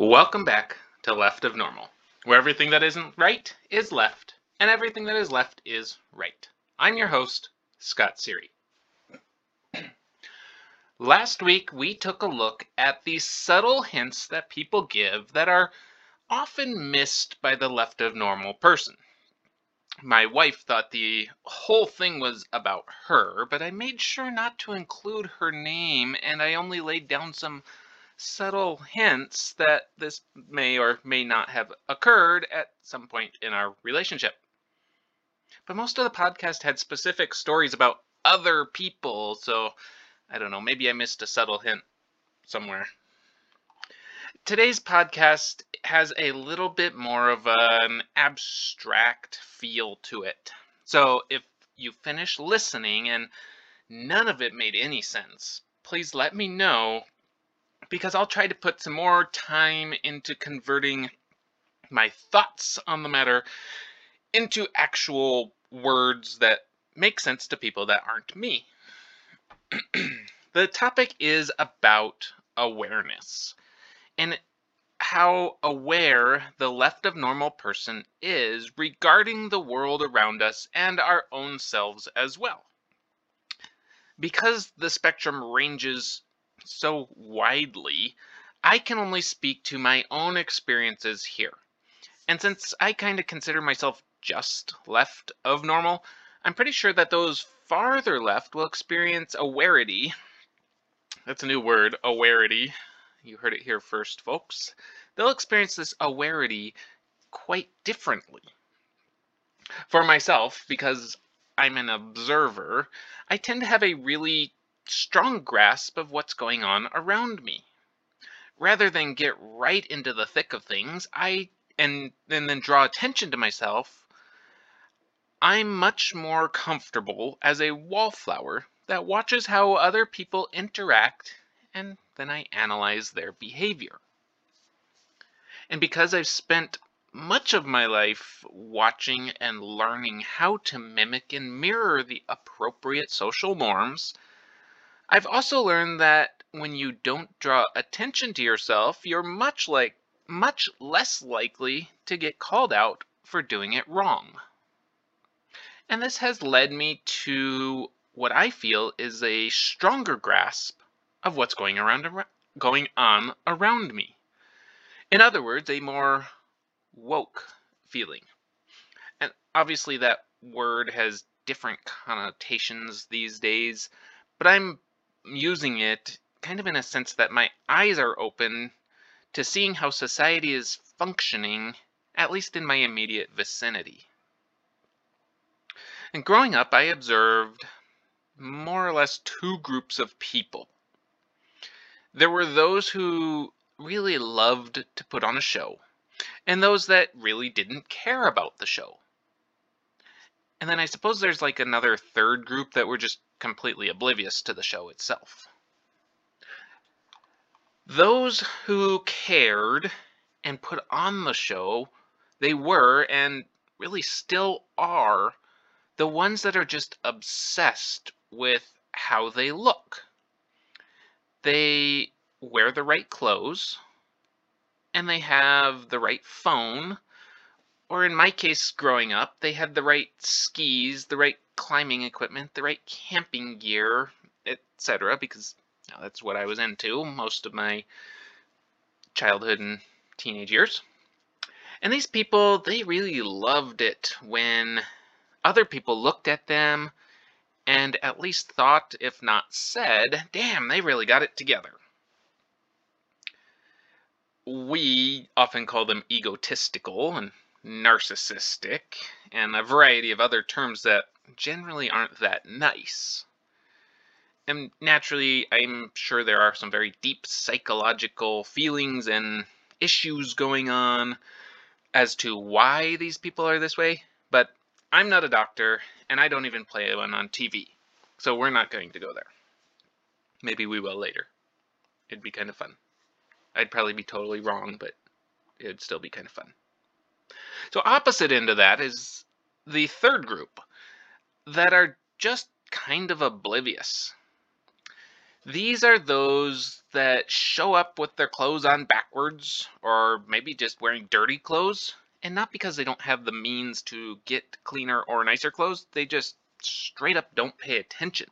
Welcome back to Left of Normal, where everything that isn't right is left, and everything that is left is right. I'm your host, Scott Seary. Last week, we took a look at the subtle hints that people give that are often missed by the left of normal person. My wife thought the whole thing was about her, but I made sure not to include her name, and I only laid down some subtle hints that this may or may not have occurred at some point in our relationship. But most of the podcast had specific stories about other people, so I don't know, maybe I missed a subtle hint somewhere. Today's podcast has a little bit more of an abstract feel to it. So if you finish listening and none of it made any sense, please let me know because I'll try to put some more time into converting my thoughts on the matter into actual words that make sense to people that aren't me. the topic is about awareness and how aware the left of normal person is regarding the world around us and our own selves as well. Because the spectrum ranges so widely, I can only speak to my own experiences here. And since I kind of consider myself just left of normal, I'm pretty sure that those farther left will experience a awarity. That's a new word, a awarity. You heard it here first, folks. They'll experience this awarity quite differently. For myself, because I'm an observer, I tend to have a really strong grasp of what's going on around me. Rather than get right into the thick of things, I and, and then draw attention to myself, I'm much more comfortable as a wallflower that watches how other people interact and then I analyze their behavior. And because I've spent much of my life watching and learning how to mimic and mirror the appropriate social norms I've also learned that when you don't draw attention to yourself, you're much like much less likely to get called out for doing it wrong. And this has led me to what I feel is a stronger grasp of what's going around going on around me. In other words, a more woke feeling. And obviously that word has different connotations these days, but I'm using it kind of in a sense that my eyes are open to seeing how society is functioning, at least in my immediate vicinity. And growing up, I observed more or less two groups of people. There were those who really loved to put on a show, and those that really didn't care about the show. And then I suppose there's like another third group that were just completely oblivious to the show itself. Those who cared and put on the show, they were and really still are the ones that are just obsessed with how they look. They wear the right clothes and they have the right phone or in my case growing up, they had the right skis, the right climbing equipment, the right camping gear, etc. Because you know, that's what I was into most of my childhood and teenage years. And these people, they really loved it when other people looked at them and at least thought, if not said, damn, they really got it together. We often call them egotistical, and narcissistic, and a variety of other terms that generally aren't that nice. And naturally, I'm sure there are some very deep psychological feelings and issues going on as to why these people are this way, but I'm not a doctor, and I don't even play one on TV, so we're not going to go there. Maybe we will later. It'd be kind of fun. I'd probably be totally wrong, but it'd still be kind of fun. So opposite end of that is the third group that are just kind of oblivious. These are those that show up with their clothes on backwards, or maybe just wearing dirty clothes, and not because they don't have the means to get cleaner or nicer clothes, they just straight up don't pay attention.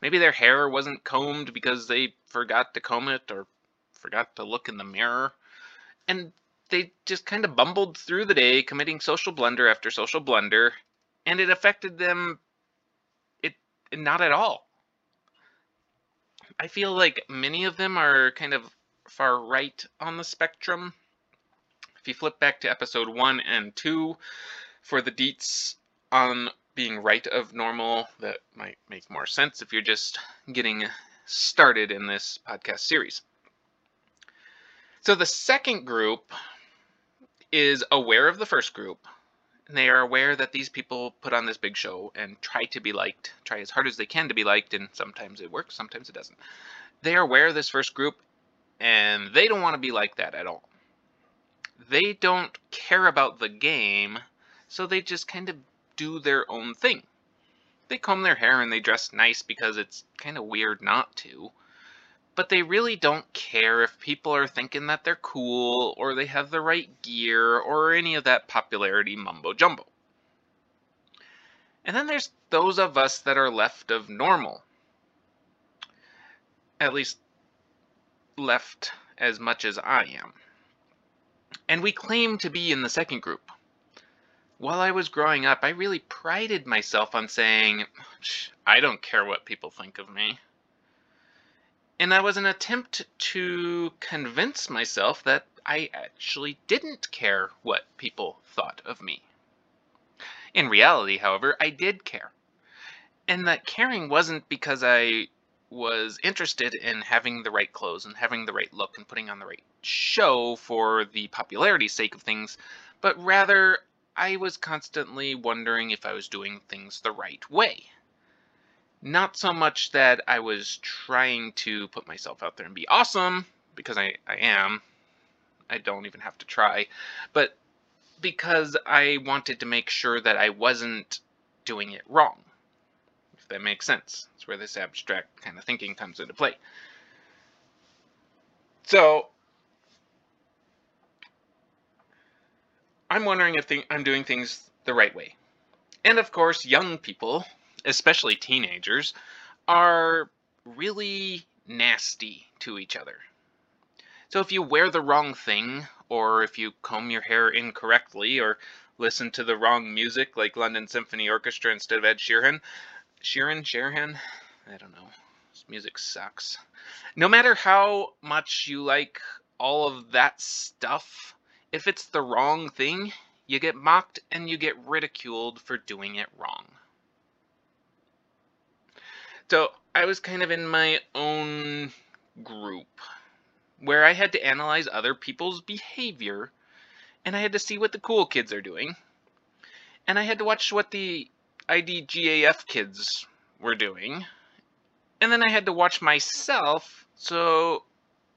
Maybe their hair wasn't combed because they forgot to comb it or forgot to look in the mirror. And they just kind of bumbled through the day, committing social blunder after social blunder, and it affected them it not at all. I feel like many of them are kind of far right on the spectrum. If you flip back to episode 1 and 2 for the deets on being right of normal, that might make more sense if you're just getting started in this podcast series. So the second group is aware of the first group. And they are aware that these people put on this big show and try to be liked, try as hard as they can to be liked, and sometimes it works, sometimes it doesn't. They are aware of this first group, and they don't want to be like that at all. They don't care about the game, so they just kind of do their own thing. They comb their hair and they dress nice because it's kind of weird not to but they really don't care if people are thinking that they're cool or they have the right gear or any of that popularity mumbo jumbo. And then there's those of us that are left of normal. At least left as much as I am. And we claim to be in the second group. While I was growing up, I really prided myself on saying, I don't care what people think of me. And that was an attempt to convince myself that I actually didn't care what people thought of me. In reality, however, I did care. And that caring wasn't because I was interested in having the right clothes and having the right look and putting on the right show for the popularity sake of things, but rather I was constantly wondering if I was doing things the right way. Not so much that I was trying to put myself out there and be awesome, because I, I am. I don't even have to try. But because I wanted to make sure that I wasn't doing it wrong. If that makes sense. That's where this abstract kind of thinking comes into play. So, I'm wondering if I'm doing things the right way. And of course, young people especially teenagers, are really nasty to each other. So if you wear the wrong thing, or if you comb your hair incorrectly, or listen to the wrong music like London Symphony Orchestra instead of Ed Sheeran, Sheeran, Sheeran, I don't know. This music sucks. No matter how much you like all of that stuff, if it's the wrong thing, you get mocked and you get ridiculed for doing it wrong. So I was kind of in my own group where I had to analyze other people's behavior and I had to see what the cool kids are doing. And I had to watch what the IDGAF kids were doing. And then I had to watch myself so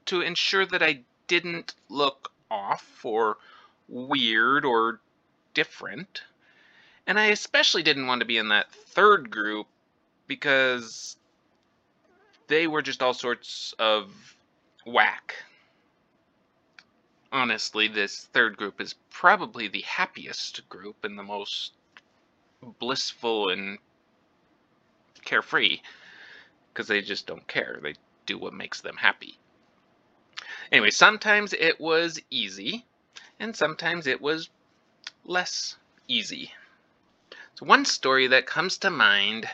to ensure that I didn't look off or weird or different. And I especially didn't want to be in that third group because they were just all sorts of whack. Honestly, this third group is probably the happiest group and the most blissful and carefree because they just don't care. They do what makes them happy. Anyway, sometimes it was easy and sometimes it was less easy. So one story that comes to mind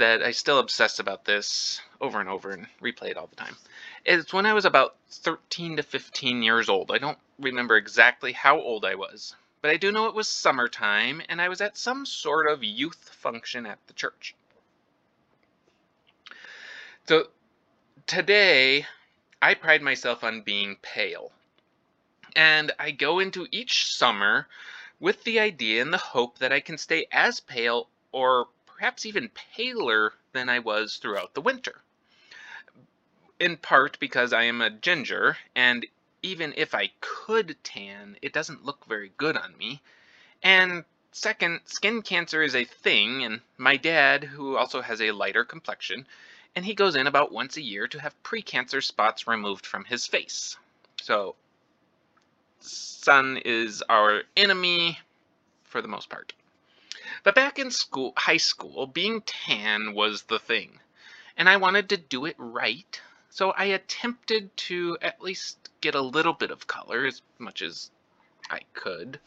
that I still obsess about this over and over and replay it all the time. It's when I was about 13 to 15 years old. I don't remember exactly how old I was, but I do know it was summertime and I was at some sort of youth function at the church. So today, I pride myself on being pale. And I go into each summer with the idea and the hope that I can stay as pale or perhaps even paler than I was throughout the winter. In part because I am a ginger, and even if I could tan, it doesn't look very good on me. And second, skin cancer is a thing, and my dad, who also has a lighter complexion, and he goes in about once a year to have precancer spots removed from his face. So, sun is our enemy for the most part. But back in school, high school, being tan was the thing, and I wanted to do it right. So I attempted to at least get a little bit of color as much as I could.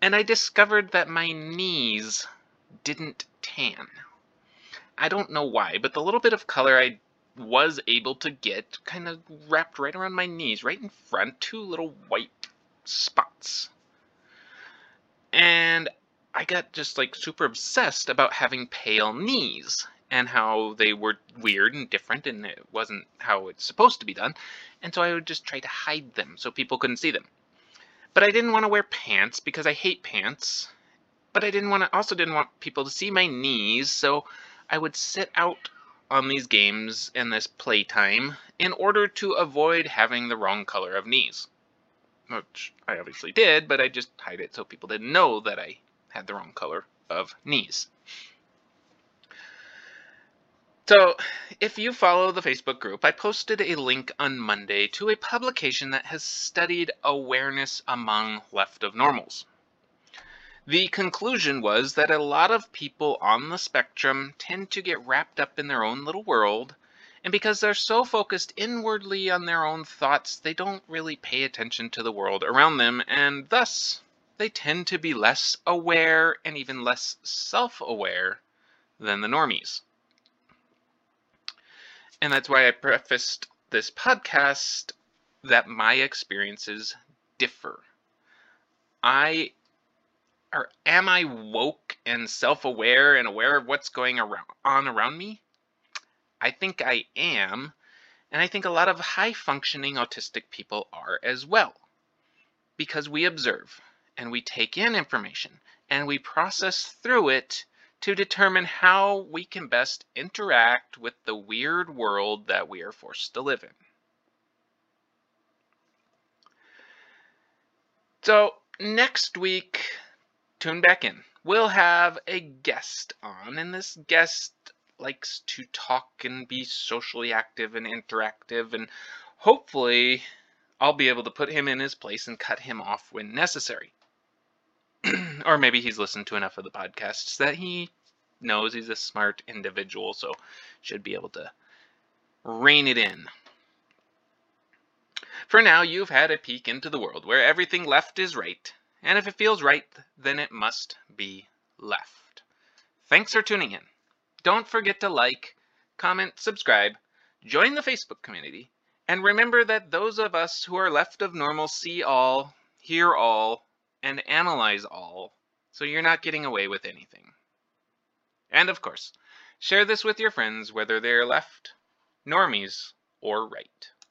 And I discovered that my knees didn't tan. I don't know why, but the little bit of color I was able to get kind of wrapped right around my knees, right in front, two little white spots. And I got just like super obsessed about having pale knees and how they were weird and different and it wasn't how it's supposed to be done. And so I would just try to hide them so people couldn't see them. But I didn't want to wear pants because I hate pants. But I didn't want to also didn't want people to see my knees, so I would sit out on these games and this playtime in order to avoid having the wrong color of knees. Which I obviously did, but I just hide it so people didn't know that I had the wrong color of knees. So, if you follow the Facebook group, I posted a link on Monday to a publication that has studied awareness among left of normals. The conclusion was that a lot of people on the spectrum tend to get wrapped up in their own little world, and because they're so focused inwardly on their own thoughts, they don't really pay attention to the world around them, and thus they tend to be less aware and even less self aware than the normies. And that's why I prefaced this podcast that my experiences differ. I or am I woke and self-aware and aware of what's going around, on around me? I think I am, and I think a lot of high-functioning autistic people are as well. Because we observe and we take in information and we process through it to determine how we can best interact with the weird world that we are forced to live in. So, next week, tune back in. We'll have a guest on, and this guest likes to talk and be socially active and interactive, and hopefully I'll be able to put him in his place and cut him off when necessary. or maybe he's listened to enough of the podcasts that he knows he's a smart individual, so should be able to rein it in. For now, you've had a peek into the world where everything left is right and if it feels right, then it must be left. Thanks for tuning in. Don't forget to like, comment, subscribe, join the Facebook community, and remember that those of us who are left of normal see all, hear all, and analyze all, so you're not getting away with anything. And of course, share this with your friends whether they're left, normies, or right.